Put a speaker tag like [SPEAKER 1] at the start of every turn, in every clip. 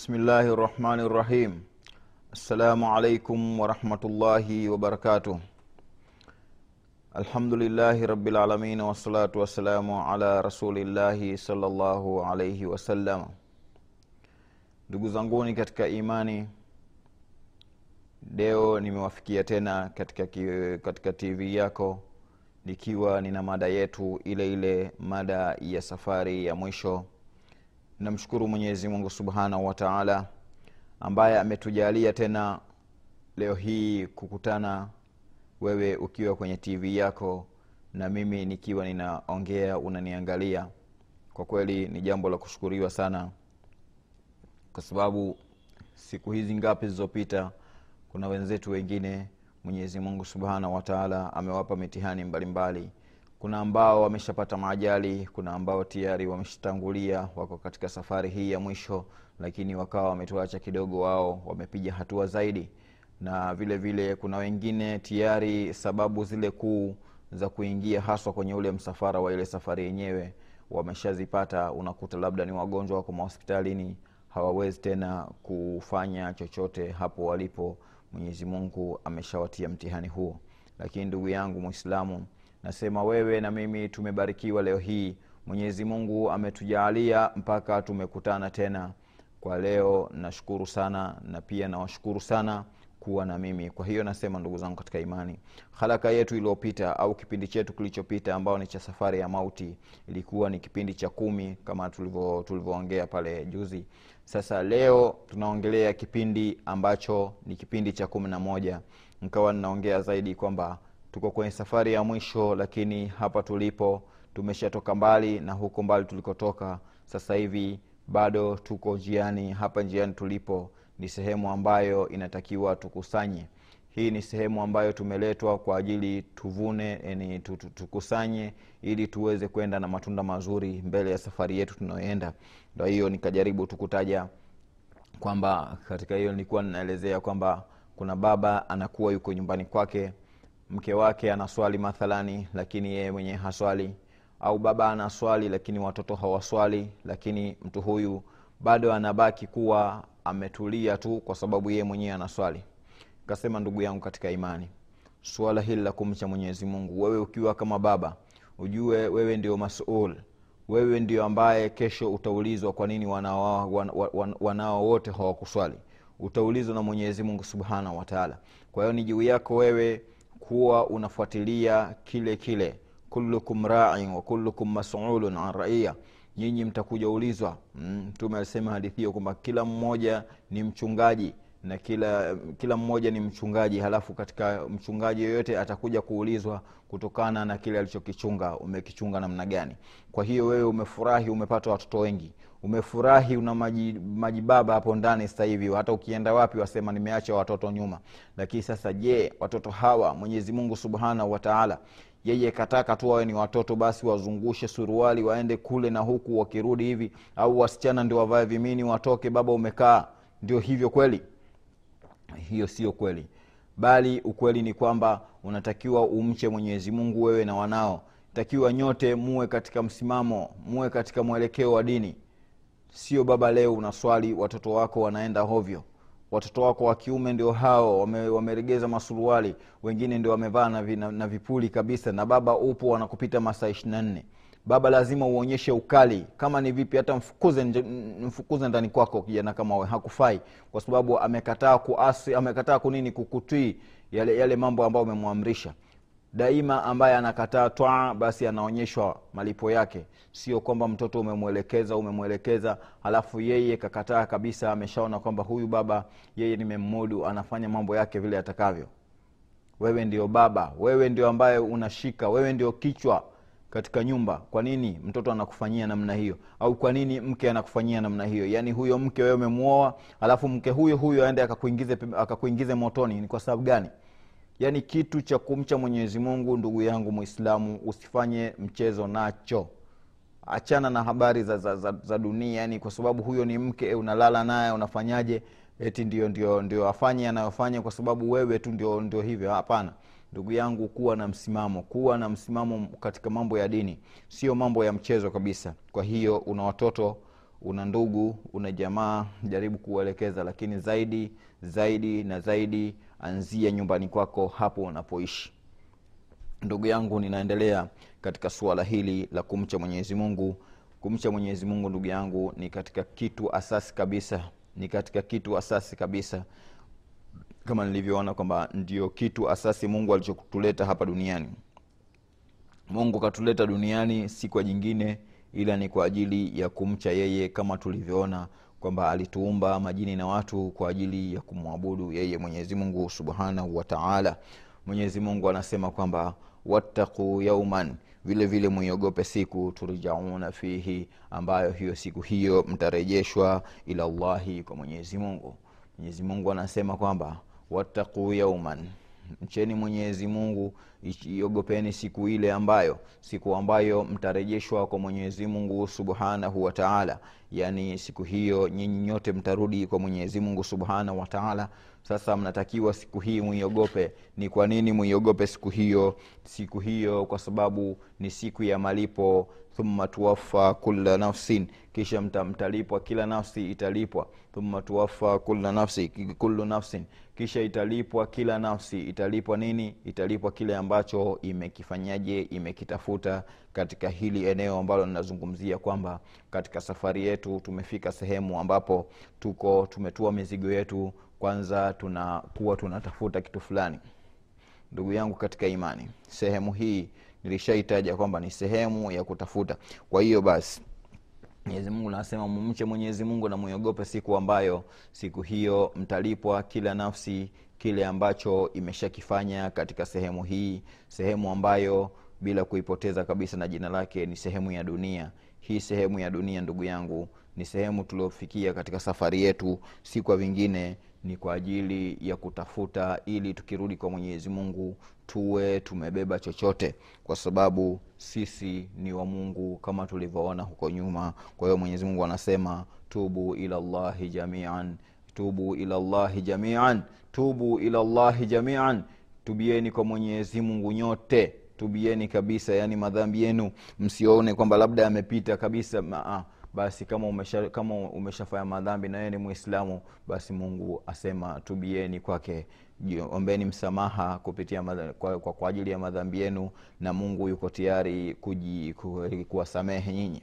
[SPEAKER 1] Bismillahi ورحمة الله Assalamu alaikum warahmatullahi wabarakatuh. العالمين والصلاة والسلام على wassalamu ala rasulillahi الله alaihi وسلم Ndugu zanguni katika imani, leo nimewafikia tena katika, katika tv yako nikiwa nina mada yetu ile ile mada ya safari ya mwisho namshukuru mwenyezi mungu subhanahu wa taala ambaye ametujalia tena leo hii kukutana wewe ukiwa kwenye tv yako na mimi nikiwa ninaongea unaniangalia kwa kweli ni jambo la kushukuriwa sana kwa sababu siku hizi ngapi zilizopita kuna wenzetu wengine mwenyezi mungu subhanahu wataala amewapa mitihani mbalimbali mbali. Kuna ambao wameshapata maajali kuna ambao tayari wameshatangulia wako katika safari hii ya mwisho lakini wakawa wametuacha kidogo wao wamepiga hatua zaidi. Na vile vile kuna wengine tayari sababu zile kuu za kuingia haswa kwenye ule msafara wa ile safari yenyewe wameshazipata unakuta labda ni wagonjwa wako mahospitalini hawawezi tena kufanya chochote hapo walipo. Mwenyezi mungu ameshawatia mtihani huo. Lakini ndugu yangu mwislamu nasema wewe na mimi tumebarikiwa leo hii. Mwenyezi mungu ametujaalia mpaka tumekutana tena. Kwa leo nashukuru sana na pia nawashukuru sana kuwa na mimi. Kwa hiyo nasema ndugu zangu katika imani haraka yetu iliyopita au kipindi chetu kilichopita ambao ni cha safari ya mauti ilikuwa ni kipindi cha kumi kama tulivyo- tulivyoongea pale juzi. Sasa leo tunaongelea kipindi ambacho ni kipindi cha kumi na moja. Nikawa ninaongea zaidi kwamba tuko kwenye safari ya mwisho lakini hapa tulipo tumeshatoka mbali na huko mbali tulikotoka. Sasa hivi bado tuko njiani. Hapa njiani tulipo ni sehemu ambayo inatakiwa tukusanye. Hii ni sehemu ambayo tumeletwa kwa ajili tuvune tu- tukusanye ili tuweze kwenda na matunda mazuri mbele ya safari yetu tunayoenda. Ndo hiyo nikajaribu tukutaja kwamba katika hiyo nilikuwa ninaelezea kwamba kuna baba anakuwa yuko nyumbani kwake mke wake anaswali mathalani lakini yeye mwenyewe haswali. Au baba anaswali lakini watoto hawaswali lakini mtu huyu bado anabaki kuwa ametulia tu kwa sababu yeye mwenyewe anaswali kasema ndugu yangu katika imani suala hili la kumcha mwenyezi mungu wewe ukiwa kama baba ujue wewe ndio masul. Wewe ndio ambaye kesho utaulizwa kwa nini wanao, wan, wan, wanao wote hawakuswali. Utaulizwa na mwenyezi mungu subhanahu wataala kwa hiyo ni juu yako wewe kuwa unafuatilia kile kile. Kullukum rain wa kullukum masulun an raia nyinyi mtakuja ulizwa mtume mm, alisema hadithi hiyo kwamba kila mmoja ni mchungaji na kila kila mmoja ni mchungaji halafu katika mchungaji yoyote atakuja kuulizwa kutokana na kile alichokichunga umekichunga namna gani? Kwa hiyo wewe umefurahi umepata watoto wengi umefurahi una maji, baba hapo ndani sasa hivi hata ukienda wapi wasema nimeacha watoto nyuma. Lakini sasa je watoto hawa mwenyezi mungu subhanahu wataala yeye kataka tu wawe ni watoto basi wazungushe suruali waende kule na huku wakirudi hivi au wasichana ndio wavae vimini watoke baba umekaa. Ndio hivyo kweli? Hiyo sio kweli. Bali ukweli ni kwamba unatakiwa umche mwenyezi mungu wewe na wanao. Takiwa nyote muwe katika msimamo muwe katika mwelekeo wa dini sio baba leo unaswali watoto wako wanaenda hovyo. Watoto wako wa kiume ndio hao wame, wameregeza masuruali wengine ndio wamevaa na, na, na vipuli kabisa na baba upo wanakupita masaa ishiri na nne. Baba lazima uonyeshe ukali. Kama ni vipi hata mfukuze, mfukuze ndani kwako kijana kama we hakufai. Kwa sababu amekataa kuasi amekataa kunini kukutii yale, yale mambo ambayo umemwamrisha daima ambaye anakataa twaa basi anaonyeshwa malipo yake. Sio kwamba mtoto umemwelekeza umemwelekeza halafu yeye kakataa kabisa ameshaona kwamba huyu baba yeye nimemmudu anafanya mambo yake vile atakavyo. Wewe ndio baba wewe ndio ambaye unashika wewe ndio kichwa katika nyumba. Kwa nini mtoto anakufanyia namna hiyo? Au kwa nini mke anakufanyia namna hiyo? Yaani huyo mke wewe umemwoa alafu mke huyo huyo aende akakuingize akakuingize motoni ni kwa sababu gani yaani kitu cha kumcha mwenyezi mungu ndugu yangu mwislamu usifanye mchezo nacho. Achana na habari za, za, za, za dunia yani kwa sababu huyo ni mke unalala naye unafanyaje? Eti ndio ndio ndio afanye anayofanya kwa sababu wewe tu ndio ndio hivyo. Hapana. Ndugu yangu kuwa na msimamo. Kuwa na msimamo katika mambo ya dini. Sio mambo ya mchezo kabisa. Kwa hiyo una watoto una ndugu una jamaa jaribu kuelekeza lakini zaidi zaidi na zaidi anzia nyumbani kwako hapo unapoishi. Ndugu yangu ninaendelea katika suala hili la kumcha mwenyezi mungu. Kumcha mwenyezi mungu ndugu yangu ni katika kitu asasi kabisa. Ni katika kitu asasi kabisa. Kama nilivyoona kwamba ndio kitu asasi mungu alichotuleta hapa duniani. Mungu katuleta duniani si kwa jingine ila ni kwa ajili ya kumcha yeye kama tulivyoona kwamba alituumba majini na watu kwa ajili ya kumwabudu yeye mwenyezi mungu subhanahu wataala mwenyezi mungu anasema kwamba wattaquu yauman vile vile mwiogope siku turjauna fihi ambayo hiyo siku hiyo mtarejeshwa ila llahi kwa mwenyezi mungu. Mwenyezi mungu anasema kwamba wattaquu yauman mcheni mwenyezi mungu iogopeni siku ile ambayo siku ambayo mtarejeshwa kwa mwenyezi mungu subhanahu wataala yaani siku hiyo nyinyi nyote mtarudi kwa mwenyezi mungu subhanahu wataala sasa mnatakiwa siku hii muiogope. Ni kwa nini muiogope siku hiyo? Siku hiyo kwa sababu ni siku ya malipo. Thumma tuwafa kula nafsin kisha mta, mtalipwa kila nafsi italipwa. Thumma tuwafa kula nafsi kullu nafsin. Kisha italipwa kila nafsi italipwa nini? Italipwa kile ambacho imekifanyaje imekitafuta katika hili eneo ambalo ninazungumzia kwamba katika safari yetu tumefika sehemu ambapo tuko tumetua mizigo yetu kwanza tunakuwa tunatafuta kitu fulani. Ndugu yangu katika imani sehemu hii nilishaitaja kwamba ni sehemu ya kutafuta. Kwa hiyo basi mwenyezi mungu nasema mumche mwenyezi mungu na muiogope siku ambayo siku hiyo mtalipwa kila nafsi kile ambacho imeshakifanya katika sehemu hii sehemu ambayo bila kuipoteza kabisa na jina lake ni sehemu ya dunia. Hii sehemu ya dunia ndugu yangu ni sehemu tuliofikia katika safari yetu si kwa vingine ni kwa ajili ya kutafuta ili tukirudi kwa mwenyezi mungu tuwe tumebeba chochote kwa sababu sisi ni wa mungu kama tulivyoona huko nyuma. Kwa hiyo mwenyezi mungu anasema tubu ila llahi jamian tubu ila llahi jamian tubu ila llahi jamian. Tubieni kwa mwenyezi mungu nyote tubieni kabisa yani madhambi yenu. Msione kwamba labda yamepita kabisa maa basi kama umesha kama umeshafanya madhambi na yeye ni mwislamu basi mungu asema tubieni kwake. Ombeni msamaha kupitia madha, kwa, kwa, kwa ajili ya madhambi yenu na mungu yuko tayari kuwasamehe nyinyi.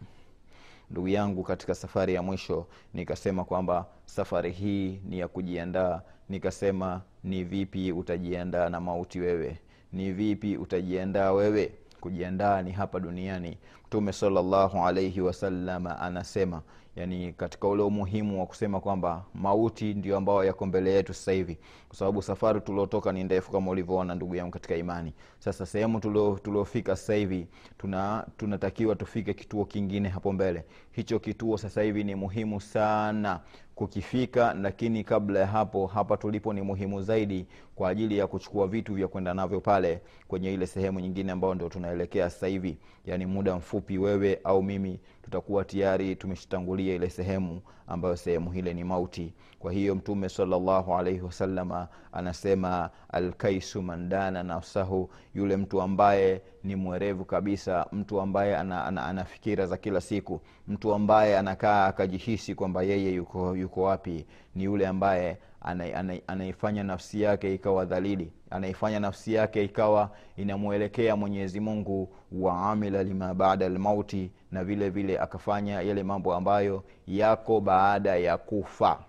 [SPEAKER 1] Ndugu yangu katika safari ya mwisho nikasema kwamba safari hii ni ya kujiandaa. Nikasema ni vipi utajiandaa na mauti wewe? Ni vipi utajiandaa wewe kujiandaa ni hapa duniani. Mtume salllahu alaihi wasalama anasema yani katika ule umuhimu wa kusema kwamba mauti ndio ambayo yako mbele yetu sasa hivi. Kwa sababu safari tuliotoka ni ndefu kama ulivyoona ndugu yangu katika imani. Sasa sehemu tuliofika sasa hivi tuna tunatakiwa tufike kituo kingine hapo mbele. Hicho kituo sasa hivi ni muhimu sana. Kukifika lakini kabla ya hapo hapa tulipo ni muhimu zaidi kwa ajili ya kuchukua vitu vya kwenda navyo pale kwenye ile sehemu nyingine ambayo ndio tunaelekea sasa hivi. Yaani muda mfupi wewe au mimi tutakuwa tayari tumeshatangulia ile sehemu ambayo sehemu hile ni mauti. Kwa hiyo mtume salllahu alaihi wasalama anasema alkaisu mandana nafsahu yule mtu ambaye ni mwerevu kabisa mtu ambaye ana, ana, ana fikira za kila siku mtu ambaye anakaa akajihisi kwamba yeye yuko yuko wapi ni yule ambaye anaifanya nafsi yake ikawa dhalili. Anaifanya nafsi yake ikawa inamwelekea mwenyezi mungu wa amila lima baada lmauti na vile vile akafanya yale mambo ambayo yako baada ya kufa.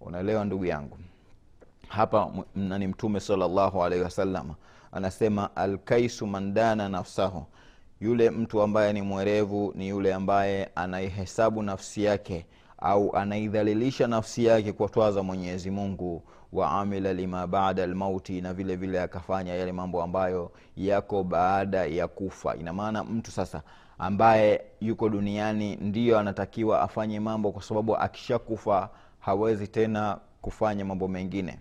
[SPEAKER 1] Unaelewa ndugu yangu? Hapa nani mtume salllahu alaihi wasallam anasema alkaisu mandana nafsahu. Yule mtu ambaye ni mwerevu ni yule ambaye anaihesabu nafsi yake au anaidhalilisha nafsi yake kwa twaza za mwenyezi mungu waamila lima bada lmauti na vile vile akafanya yale mambo ambayo yako baada ya kufa. Ina maana mtu sasa ambaye yuko duniani ndiyo anatakiwa afanye mambo kwa sababu akishakufa hawezi tena kufanya mambo mengine.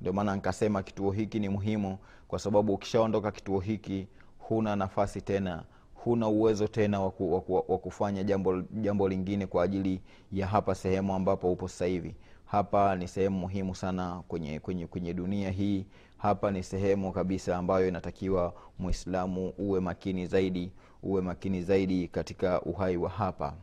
[SPEAKER 1] Ndio maana nikasema kituo hiki ni muhimu kwa sababu ukishaondoka kituo hiki huna nafasi tena huna uwezo tena wa kufanya jambo, jambo lingine kwa ajili ya hapa sehemu ambapo upo sasa hivi. Hapa ni sehemu muhimu sana kwenye, kwenye, kwenye dunia hii. Hapa ni sehemu kabisa ambayo inatakiwa mwislamu uwe makini zaidi uwe makini zaidi katika uhai wa hapa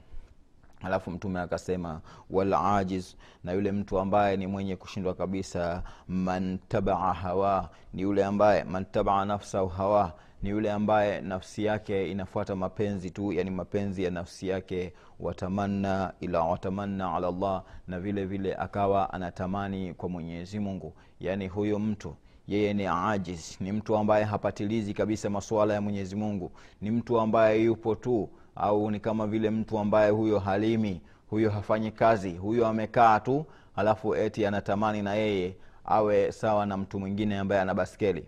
[SPEAKER 1] alafu mtume akasema walajiz na yule mtu ambaye ni mwenye kushindwa kabisa man tabaa hawa ni yule ambaye man tabaa nafsahu hawa ni yule ambaye nafsi yake inafuata mapenzi tu yani mapenzi ya nafsi yake watamanna ila watamanna ala llah na vile vile akawa anatamani kwa mwenyezi mungu. Yani huyo mtu yeye ni ajiz ni mtu ambaye hapatilizi kabisa masuala ya mwenyezi mungu. Ni mtu ambaye yupo tu au ni kama vile mtu ambaye huyo halimi huyo hafanyi kazi huyo amekaa tu alafu eti anatamani na yeye awe sawa na mtu mwingine ambaye ana baskeli.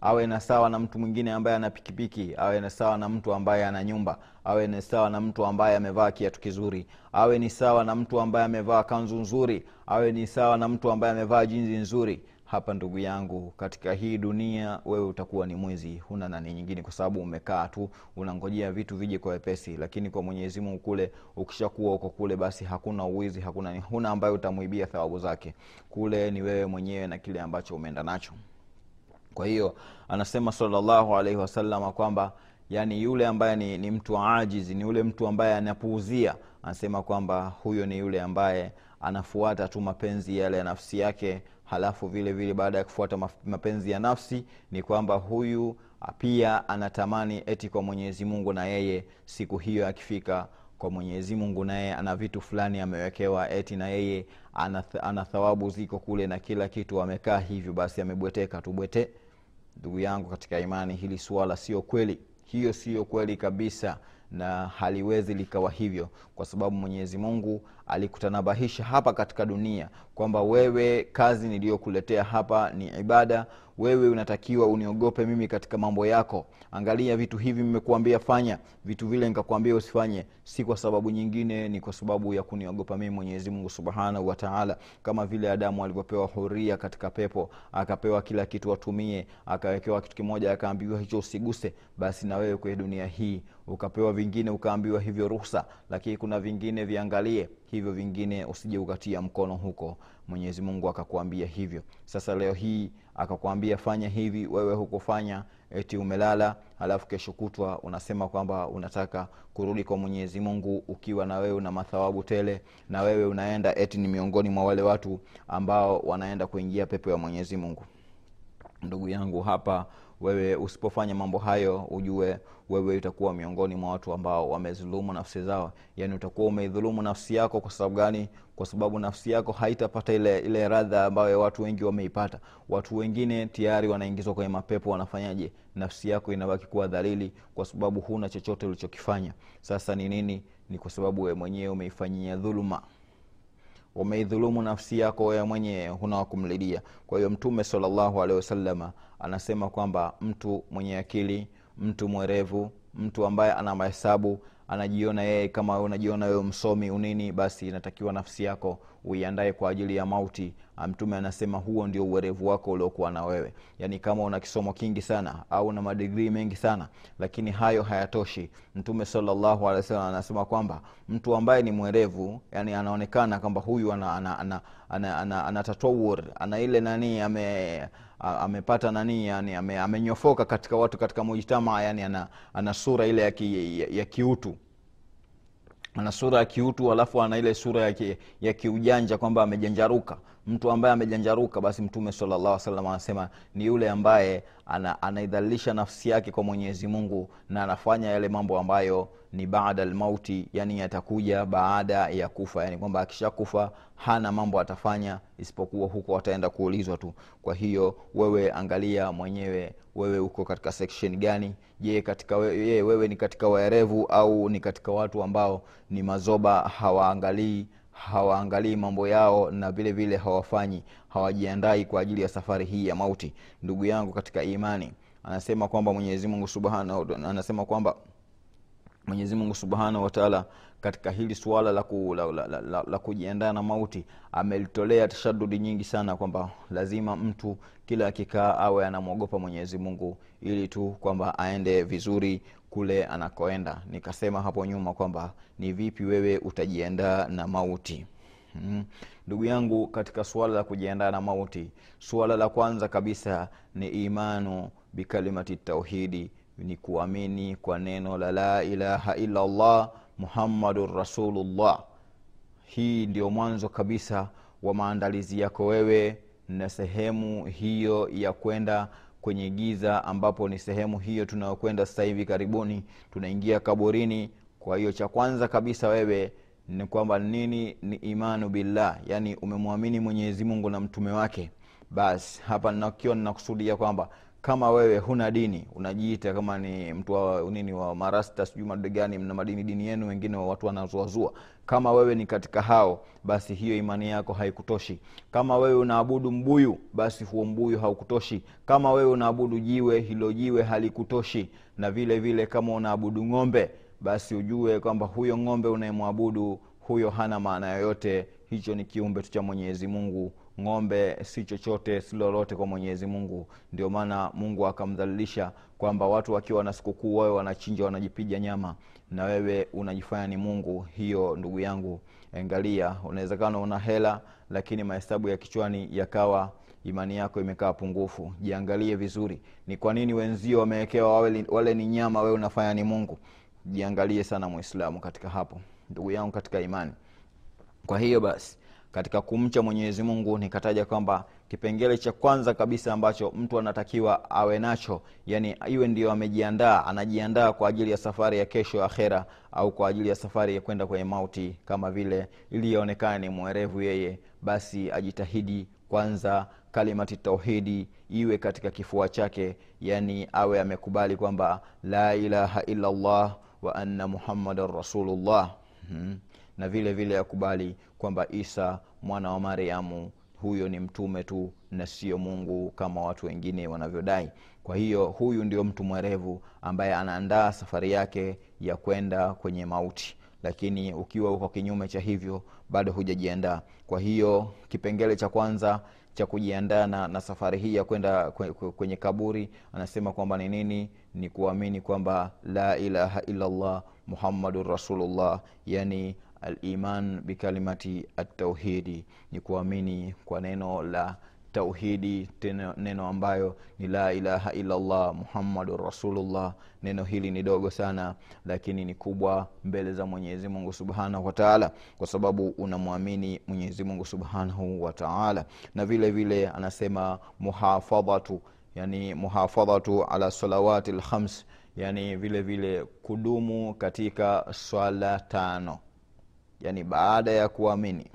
[SPEAKER 1] Awe na sawa na mtu mwingine ambaye ana pikipiki awe na sawa na mtu ambaye ana nyumba awe ni sawa na mtu ambaye amevaa kiatu kizuri awe ni sawa na mtu ambaye amevaa kanzu nzuri awe ni sawa na mtu ambaye amevaa jinzi nzuri hapa ndugu yangu katika hii dunia wewe utakuwa ni mwizi huna nani nyingine kwa sababu umekaa tu unangojea vitu vije kwa wepesi lakini kwa mwenyezi mungu kule ukishakuwa uko kule basi hakuna uwizi hakuna huna ambaye utamwibia thawabu zake. Kule ni wewe mwenyewe na kile ambacho umeenda nacho. Kwa hiyo anasema salllahu alaihi wasalama kwamba yani yule ambaye ni, ni mtu ajizi ni yule mtu ambaye anapuuzia anasema kwamba huyo ni yule ambaye anafuata tu mapenzi yale ya nafsi yake halafu vile vile baada ya kufuata mapenzi ya nafsi ni kwamba huyu pia anatamani eti kwa mwenyezi mungu na yeye siku hiyo akifika kwa mwenyezi mungu naye ana vitu fulani amewekewa eti na yeye ana, thawabu ziko kule na kila kitu amekaa hivyo basi amebweteka tubwete. Ndugu yangu katika imani hili suala sio kweli. Hiyo siyo kweli kabisa na haliwezi likawa hivyo kwa sababu mwenyezi mungu alikutanabahisha hapa katika dunia kwamba wewe kazi niliyokuletea hapa ni ibada wewe unatakiwa uniogope mimi katika mambo yako. Angalia vitu hivi mmekuambia fanya. Vitu vile nikakwambia usifanye. Si kwa sababu nyingine ni kwa sababu ya kuniogopa mimi mwenyezi subhanahu wataala kama vile adamu alivyopewa huria katika pepo akapewa kila kitu atumie akawekewa kitu kimoja akaambiwa hicho usiguse basi na wewe kwenye dunia hii. Ukapewa vingine ukaambiwa hivyo ruhusa. Lakini kuna vingine viangalie hivyo vingine usije ukatia mkono huko. Mwenyezi mungu akakuambia hivyo. Sasa leo hii akakwambia fanya hivi wewe hukufanya eti umelala halafu kesho kutwa unasema kwamba unataka kurudi kwa mwenyezi mungu ukiwa na wewe una mathawabu tele na wewe unaenda eti ni miongoni mwa wale watu ambao wanaenda kuingia pepo ya mwenyezi mungu. Ndugu yangu hapa wewe usipofanya mambo hayo ujue wewe utakuwa miongoni mwa watu ambao wamezulumu nafsi zao. Yaani utakuwa umeidhulumu nafsi yako kwa sababu gani? Kwa sababu nafsi yako haitapata ile ile radha ambayo watu wengi wameipata. Watu wengine tayari wanaingizwa kwenye mapepo wanafanyaje? Nafsi yako inabaki kuwa dhalili kwa sababu huna chochote ulichokifanya. Sasa ni nini? Ni kwa sababu wewe mwenyewe umeifanyia dhuluma umeidhulumu nafsi yako wewe mwenyewe huna kumlidia kwa hiyo mtume salllahu alehi wasalama anasema kwamba mtu mwenye akili mtu mwerevu mtu ambaye ana mahesabu anajiona yeye kama unajiona wewe msomi unini basi inatakiwa nafsi yako uiandae kwa ajili ya mauti. Mtume anasema huo ndio uwerevu wako uliokuwa na wewe. Yaani kama una kisomo kingi sana au una madigrii mengi sana lakini hayo hayatoshi. Mtume salllahu alehi wasallam anasema kwamba mtu ambaye ni mwerevu yani anaonekana kwamba huyu ana, ana, ana, ana, ana, ana tatawur ana ile nani ame amepata nani yani ame, amenyofoka katika watu katika mujtamaa yani ana, ana sura ile ya, ki, ya, ya kiutu. Ana sura ya kiutu alafu ana ile sura ya, ki, ya kiujanja kwamba amejanjaruka mtu ambaye amejanjaruka basi mtume salllah salam anasema ni yule ambaye ana, anaidhalilisha nafsi yake kwa mwenyezi mungu na anafanya yale mambo ambayo ni baada lmauti yani yatakuja baada ya kufa. Yani kwamba akishakufa hana mambo atafanya isipokuwa huko ataenda kuulizwa tu. Kwa hiyo wewe angalia mwenyewe wewe uko katika section gani? Je katika we, ye, wewe ni katika waerevu au ni katika watu ambao ni mazoba hawaangalii hawaangalii mambo yao na vile vile hawafanyi hawajiandai kwa ajili ya safari hii ya mauti. Ndugu yangu katika imani anasema kwamba mwenyezi mungu subhanahu anasema kwamba mwenyezi mungu subhanahu wataala katika hili suala la, ku, la, la, la, la, la kujiandaa na mauti amelitolea tashadudi nyingi sana kwamba lazima mtu kila akikaa awe anamwogopa mwenyezi mungu ili tu kwamba aende vizuri kule anakoenda nikasema hapo nyuma kwamba ni vipi wewe utajiandaa na mauti ndugu mm. yangu katika suala la kujiandaa na mauti suala la kwanza kabisa ni imanu bikalimati tauhidi ni kuamini kwa neno la la ilaha illa llah muhammadun rasulullah. Hii ndio mwanzo kabisa wa maandalizi yako wewe na sehemu hiyo ya kwenda kwenye giza ambapo ni sehemu hiyo tunayokwenda sasa hivi karibuni. Tunaingia kaburini. Kwa hiyo cha kwanza kabisa wewe ni kwamba nini? Ni imanu billah yani umemwamini mwenyezi mungu na mtume wake. Basi hapa nakiwa ninakusudia kwamba kama wewe huna dini unajiita kama ni mtu wa nini wa marasta sijui madde gani mna madini dini yenu wengine wa watu wanazuazua kama wewe ni katika hao basi hiyo imani yako haikutoshi. Kama wewe unaabudu mbuyu basi huo mbuyu haukutoshi. Kama wewe unaabudu jiwe hilo jiwe halikutoshi. Na vile vile kama unaabudu ng'ombe basi ujue kwamba huyo ng'ombe unayemwabudu huyo hana maana yoyote. Hicho ni kiumbe tu cha mwenyezi mungu ng'ombe si chochote si lolote kwa mwenyezi mungu. Ndio maana mungu akamdhalilisha kwamba watu wakiwa na sikukuu wawe wanachinja wanajipiga nyama. Na wewe unajifanya ni mungu. Hiyo ndugu yangu angalia. Unawezekana una hela lakini mahesabu ya kichwani yakawa imani yako imekaa pungufu. Jiangalie vizuri. Ni kwa nini wenzio wamewekewa wale, ni nyama wewe unafanya ni mungu? Jiangalie sana mwislamu katika hapo. Ndugu yangu katika imani. Kwa hiyo basi katika kumcha mwenyezi mungu nikataja kwamba kipengele cha kwanza kabisa ambacho mtu anatakiwa awe nacho yani iwe ndio amejiandaa anajiandaa kwa ajili ya safari ya kesho akhera au kwa ajili ya safari ya kwenda kwenye mauti kama vile ili aonekane ni mwerevu yeye basi ajitahidi kwanza kalimati tauhidi iwe katika kifua chake yani awe amekubali kwamba la ilaha illa llah wa anna muhammadan rasulullah. Hmm na vile vile akubali kwamba isa mwana wa mariamu huyo ni mtume tu na sio mungu kama watu wengine wanavyodai. Kwa hiyo huyu ndio mtu mwerevu ambaye anaandaa safari yake ya kwenda kwenye mauti. Lakini ukiwa uko kinyume cha hivyo bado hujajiandaa. Kwa hiyo kipengele cha kwanza cha kujiandaa na, na safari hii ya kwenda kwenye kaburi anasema kwamba ni nini? Ni kuamini kwamba la ilaha illallah muhammadun rasulullah yani aliman bikalimati atauhidi ni kuamini kwa neno la tauhidi tena neno ambayo ni la ilaha illallah muhammadun rasulullah. Neno hili ni dogo sana lakini ni kubwa mbele za mwenyezi mungu subhanahu wataala kwa sababu unamwamini mwenyezi mungu subhanahu wataala na vile vile anasema muhafadhatu yani muhafadhatu ala salawati lkhams yani vile vile kudumu katika swala tano yani baada ya kuamini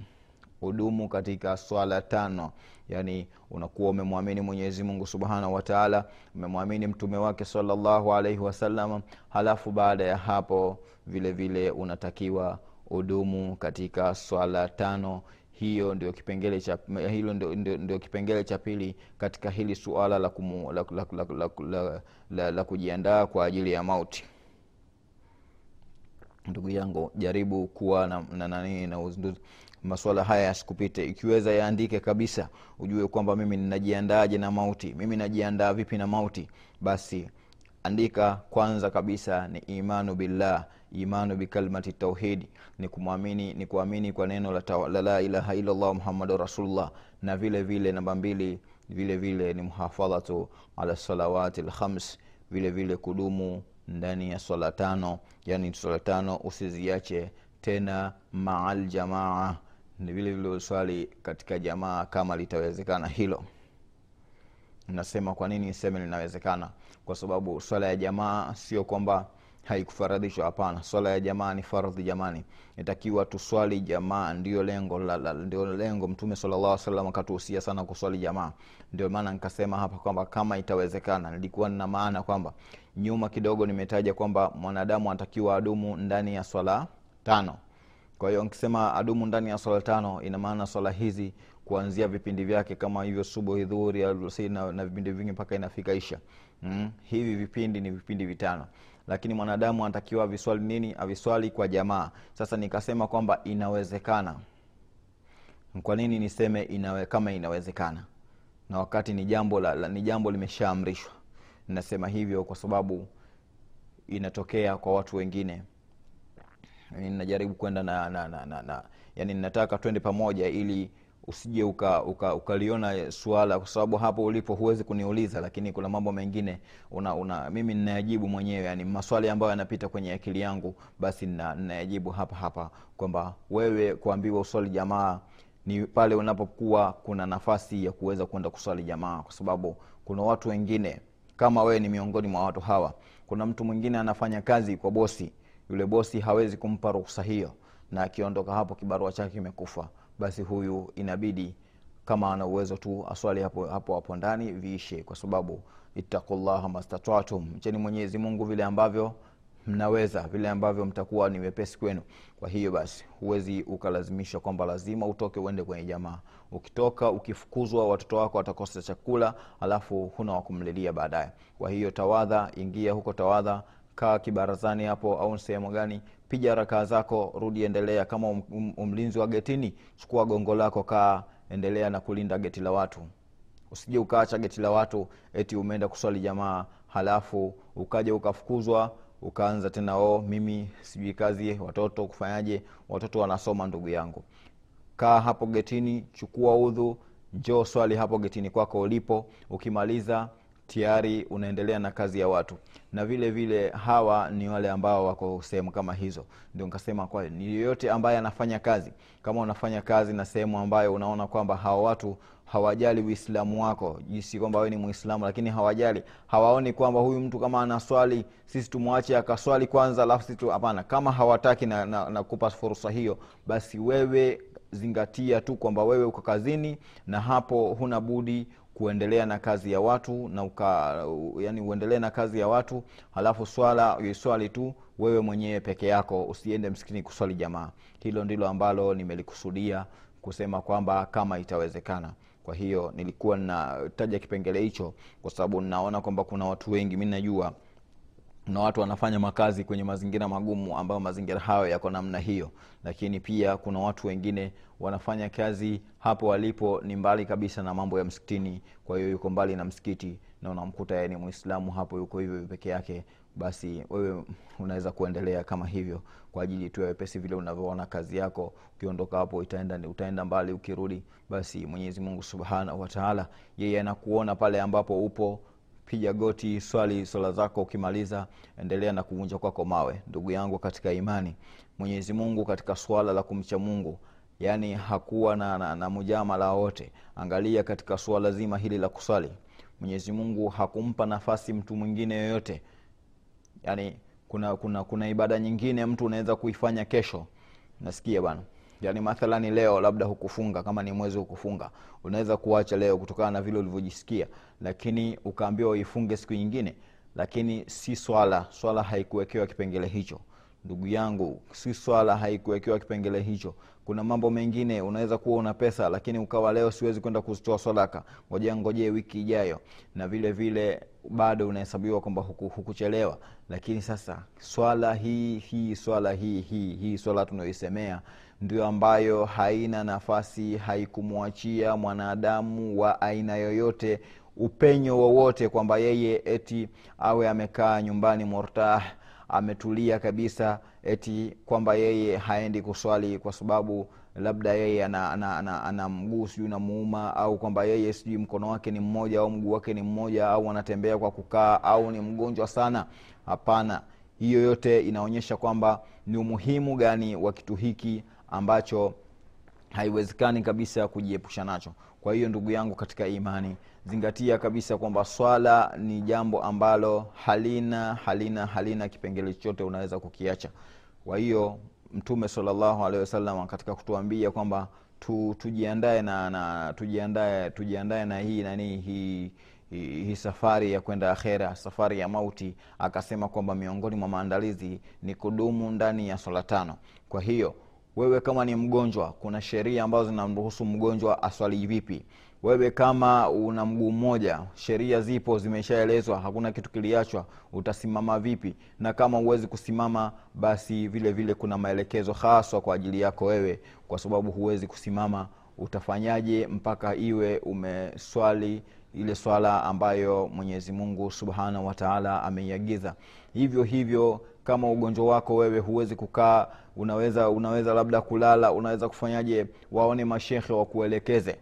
[SPEAKER 1] hudumu katika swala tano. Yani unakuwa umemwamini mwenyezi mungu subhanahu wataala umemwamini mtume wake salllahu alaihi wasallam halafu baada ya hapo vile vile unatakiwa udumu katika swala tano. Hiyo ndio kipengele cha hilo ndio, ndio, ndio kipengele cha pili katika hili suala la, kumu, la, la, la, la, la, la, la kujiandaa kwa ajili ya mauti ndugu yangu jaribu kuwa na, na nani na uzinduzi maswala haya yasikupite. Ikiweza yaandike kabisa ujue kwamba mimi ninajiandaaje na mauti. Mimi najiandaa vipi na mauti? Basi andika kwanza kabisa ni imanu billah imanu bikalimati tauhidi ni kumwamini ni kuamini kwa neno la, taw, la la ilaha illallah muhammadu rasulullah. Na vile vile namba mbili vile vile ni muhafadhatu ala salawati lkhams vile vile kudumu ndani ya swala tano yani swala tano usiziache tena maal jamaa. Ni vile vile uswali katika jamaa kama litawezekana hilo. Nasema kwa nini seme linawezekana? Kwa sababu swala ya jamaa sio kwamba haikufaradhishwa hapana. Swala ya jamaa ni fardhi jamani. Itakiwa tuswali jamaa ndio lengo la, la, ndio lengo. Mtume salllah salam akatuhusia sana kuswali jamaa. Ndio maana nikasema hapa kwamba kama itawezekana nilikuwa nina maana kwamba nyuma kidogo nimetaja kwamba mwanadamu anatakiwa adumu ndani ya swala tano. Kwa hiyo nkisema adumu ndani ya swala tano ina maana swala hizi kuanzia vipindi vyake kama hivyo subuhi dhuhuri na, na vipindi vingi mpaka inafika isha. Mm? hivi vipindi ni vipindi vitano lakini mwanadamu anatakiwa aviswali nini? Aviswali kwa jamaa. Sasa nikasema kwamba inawezekana. Kwa nini niseme inawe, kama inawezekana? Na wakati ni jambo la, la, ni jambo limeshaamrishwa. Nasema hivyo kwa sababu inatokea kwa watu wengine. Ninajaribu kwenda na, na, na, na, na yani ninataka twende pamoja ili usije ukaliona uka, uka suala kwa sababu hapo ulipo huwezi kuniuliza lakini kuna mambo mengine una, una mimi ninayajibu mwenyewe yani maswali ambayo yanapita kwenye akili yangu basi ninayajibu hapa hapa kwamba wewe kuambiwa uswali jamaa ni pale unapokuwa kuna nafasi ya kuweza kwenda kuswali jamaa kwa sababu kuna watu wengine kama wewe ni miongoni mwa watu hawa kuna mtu mwingine anafanya kazi kwa bosi yule bosi hawezi kumpa ruhusa hiyo na akiondoka hapo kibarua chake kimekufa basi huyu inabidi kama ana uwezo tu aswali hapo hapo hapo ndani viishe kwa sababu ittaqullaha mastata'tum, mcheni mwenyezi mungu vile ambavyo mnaweza vile ambavyo mtakuwa ni wepesi kwenu. Kwa hiyo basi huwezi ukalazimisha kwamba lazima utoke uende kwenye jamaa. Ukitoka ukifukuzwa watoto wako watakosa chakula alafu huna wakumlilia baadaye. Kwa hiyo tawadha ingia huko tawadha kaa kibarazani hapo au sehemu gani piga rakaa zako rudi endelea. Kama um, um, umlinzi wa getini chukua gongo lako kaa endelea na kulinda geti la watu. Usije ukaacha geti la watu eti umeenda kuswali jamaa halafu ukaja ukafukuzwa ukaanza tena o mimi sijui kazi watoto kufanyaje watoto wanasoma ndugu yangu. Kaa hapo getini chukua udhu njoo swali hapo getini kwako ulipo. Ukimaliza tayari unaendelea na kazi ya watu. Na vile vile hawa ni wale ambao wako sehemu kama hizo. Ndio nikasema kwa ni yoyote ambaye anafanya kazi. Kama unafanya kazi na sehemu ambayo unaona kwamba hawa watu hawajali uislamu wako jinsi kwamba wewe ni muislamu lakini hawajali. Hawaoni kwamba huyu mtu kama anaswali sisi tumwache akaswali kwanza alafu sisi hapana. Kama hawataki na, na, na kupa fursa hiyo basi wewe zingatia tu kwamba wewe uko kazini na hapo huna budi kuendelea na kazi ya watu na uka, yani uendelee na kazi ya watu halafu swala uiswali tu wewe mwenyewe peke yako usiende msikini kuswali jamaa. Hilo ndilo ambalo nimelikusudia kusema kwamba kama itawezekana. Kwa hiyo nilikuwa ninataja kipengele hicho kwa sababu ninaona kwamba kuna watu wengi mi najua na watu wanafanya makazi kwenye mazingira magumu ambayo mazingira hayo yako namna hiyo. Lakini pia kuna watu wengine wanafanya kazi hapo walipo ni mbali kabisa na mambo ya msikitini. Kwa hiyo yuko mbali na msikiti na unamkuta ni mwislamu hapo yuko hivyo peke yake. Basi wewe unaweza kuendelea kama hivyo kwa ajili tu ya wepesi vile unavyoona kazi yako. Ukiondoka hapo itaenda utaenda mbali ukirudi basi mwenyezi mungu subhanahu wataala yeye anakuona pale ambapo upo piga goti swali swala zako ukimaliza endelea na kuvunja kwako mawe. Ndugu yangu katika imani mwenyezi mungu katika swala la kumcha mungu yaani hakuwa na, na, na mujamala wote. Angalia katika suala zima hili la kuswali. Mwenyezi mungu hakumpa nafasi mtu mwingine yoyote. Yaani kuna kuna kuna ibada nyingine mtu unaweza kuifanya kesho. Nasikia bwana yaani mathalani leo labda hukufunga kama ni mwezi hukufunga unaweza kuacha leo kutokana na vile ulivyojisikia lakini ukaambiwa uifunge siku nyingine. Lakini si swala swala haikuwekewa kipengele hicho. Ndugu yangu si swala haikuwekewa kipengele hicho. Kuna mambo mengine unaweza kuwa una pesa lakini ukawa leo siwezi kwenda kuzitoa sadaka. Ngojea ngojee wiki ijayo. Na vile vile bado unahesabiwa kwamba huku, lakini sasa swala hii hii swala hii hii hii swala tunayoisemea ndio ambayo haina nafasi haikumwachia mwanadamu wa aina yoyote upenyo wowote kwamba yeye eti awe amekaa nyumbani mortah ametulia kabisa eti kwamba yeye haendi kuswali kwa sababu labda yeye ana, ana, ana, ana mguu sijui namuuma au kwamba yeye sijui mkono wake ni mmoja au mguu wake ni mmoja au anatembea kwa kukaa au ni mgonjwa sana. Hapana. Hiyo yote inaonyesha kwamba ni umuhimu gani wa kitu hiki ambacho haiwezekani kabisa kujiepusha nacho. Kwa hiyo ndugu yangu katika imani zingatia kabisa kwamba swala ni jambo ambalo halina halina halina kipengele chochote unaweza kukiacha. Kwa hiyo mtume salllahu alehi wasallam katika kutuambia kwamba tu, tujiandae na, na tujiandae tujiandae na hii nanii hii hii hi safari ya kwenda akhera safari ya mauti. Akasema kwamba miongoni mwa maandalizi ni kudumu ndani ya swala tano. Kwa hiyo wewe kama ni mgonjwa kuna sheria ambazo zinamruhusu mgonjwa aswali vipi? Wewe kama una mguu mmoja sheria zipo zimeshaelezwa hakuna kitu kiliachwa utasimama vipi? Na kama huwezi kusimama basi vile vile kuna maelekezo haswa kwa ajili yako wewe. Kwa sababu huwezi kusimama utafanyaje mpaka iwe umeswali ile swala ambayo mwenyezi mungu subhanahu wataala ameiagiza? Hivyo hivyo kama ugonjwa wako wewe huwezi kukaa unaweza unaweza labda kulala unaweza kufanyaje? Waone mashehe wakuelekeze.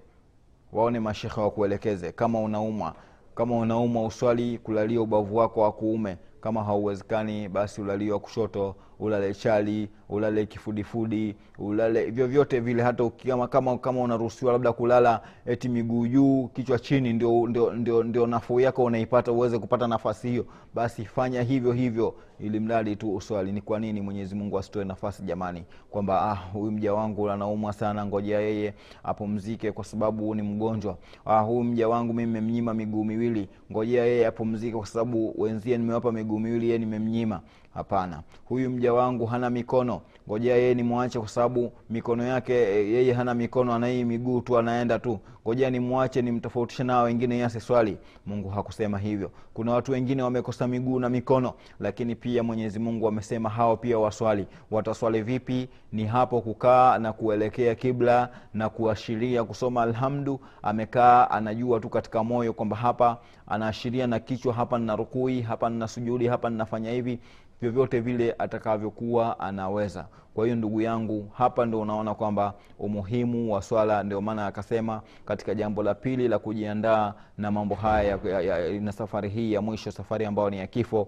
[SPEAKER 1] Waone mashehe wakuelekeze. Kama unaumwa kama unaumwa uswali kulalia ubavu wako wa kuume. Kama hauwezekani basi ulalia kushoto ulale chali ulale kifudifudi ulale vyovyote vile hata kama, kama, kama unaruhusiwa labda kulala eti miguu juu kichwa chini ndio, ndio, ndio, ndio nafuu yako unaipata uweze kupata nafasi hiyo. Basi fanya hivyo hivyo ili mradi tu uswali. Ni kwa nini mwenyezi mungu asitoe nafasi jamani? Kwamba ah, huyu mja wangu anaumwa sana ngojea yeye apumzike kwa sababu ni mgonjwa. Ah, huyu mja wangu mi memnyima miguu miwili ngojea yeye apumzike kwa sababu wenzie nimewapa miguu miwili yeye nimemnyima hapana. Huyu mja wangu hana mikono. Ngojea yeye nimwache kwa sababu mikono yake yeye hana mikono anai miguu tu anaenda tu. Ngojea nimwache nimtofautishe nao wengine yase swali. Mungu hakusema hivyo. Kuna watu wengine wamekosa miguu na mikono lakini pia mwenyezi mungu amesema hao pia waswali. Wataswali vipi? Ni hapo kukaa na kuelekea kibla na kuashiria kusoma alhamdu. Amekaa anajua tu katika moyo kwamba hapa anaashiria na kichwa hapa nina rukui hapa nina sujudi hapa ninafanya hivi vyovyote vile atakavyokuwa anaweza. Kwa hiyo ndugu yangu hapa ndo unaona kwamba umuhimu wa swala ndio maana akasema katika jambo la pili la kujiandaa na mambo haya ya, ya, na safari hii ya mwisho safari ambayo ni ya kifo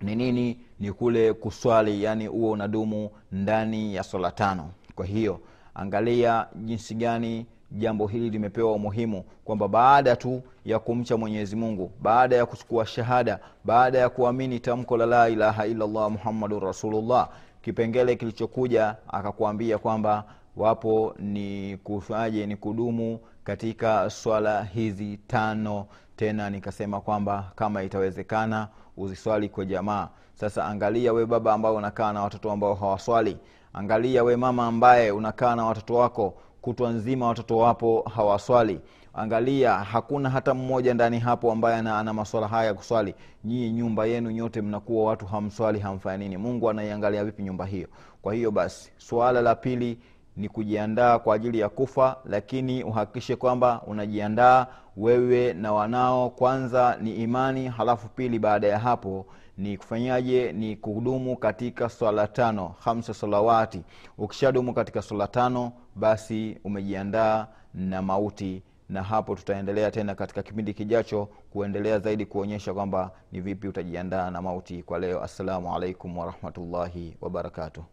[SPEAKER 1] ni nini? Ni kule kuswali yani huo unadumu ndani ya swala tano. Kwa hiyo angalia jinsi gani jambo hili limepewa umuhimu kwamba baada tu ya kumcha mwenyezi mungu baada ya kuchukua shahada baada ya kuamini tamko la la ilaha illallah muhammadun rasulullah kipengele kilichokuja akakuambia kwamba wapo ni kufaje ni kudumu katika swala hizi tano. Tena nikasema kwamba kama itawezekana uziswali kwa jamaa. Sasa angalia we baba ambao unakaa na watoto ambao hawaswali. Angalia we mama ambaye unakaa na watoto wako kutwa nzima watoto wapo hawaswali. Angalia hakuna hata mmoja ndani hapo ambaye ana, ana maswala haya ya kuswali. Nyii nyumba yenu nyote mnakuwa watu hamswali hamfanya nini? Mungu anaiangalia vipi nyumba hiyo? Kwa hiyo basi suala la pili ni kujiandaa kwa ajili ya kufa lakini uhakikishe kwamba unajiandaa wewe na wanao. Kwanza ni imani halafu pili baada ya hapo ni kufanyaje? Ni kudumu katika swala tano hamsa salawati. Ukishadumu katika swala tano basi umejiandaa na mauti na hapo tutaendelea tena katika kipindi kijacho kuendelea zaidi kuonyesha kwamba ni vipi utajiandaa na mauti kwa leo. Assalamu alaikum warahmatullahi wabarakatuh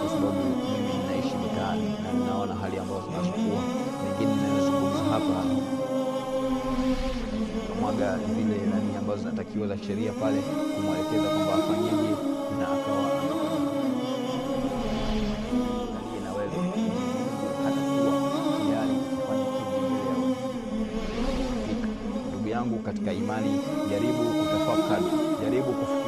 [SPEAKER 1] kwa sababu mimi zile nani ambazo zinatakiwa za sheria pale kumwelekeza kwamba afanyeje yangu katika imani. Jaribu kutafakari jaribu kufikiri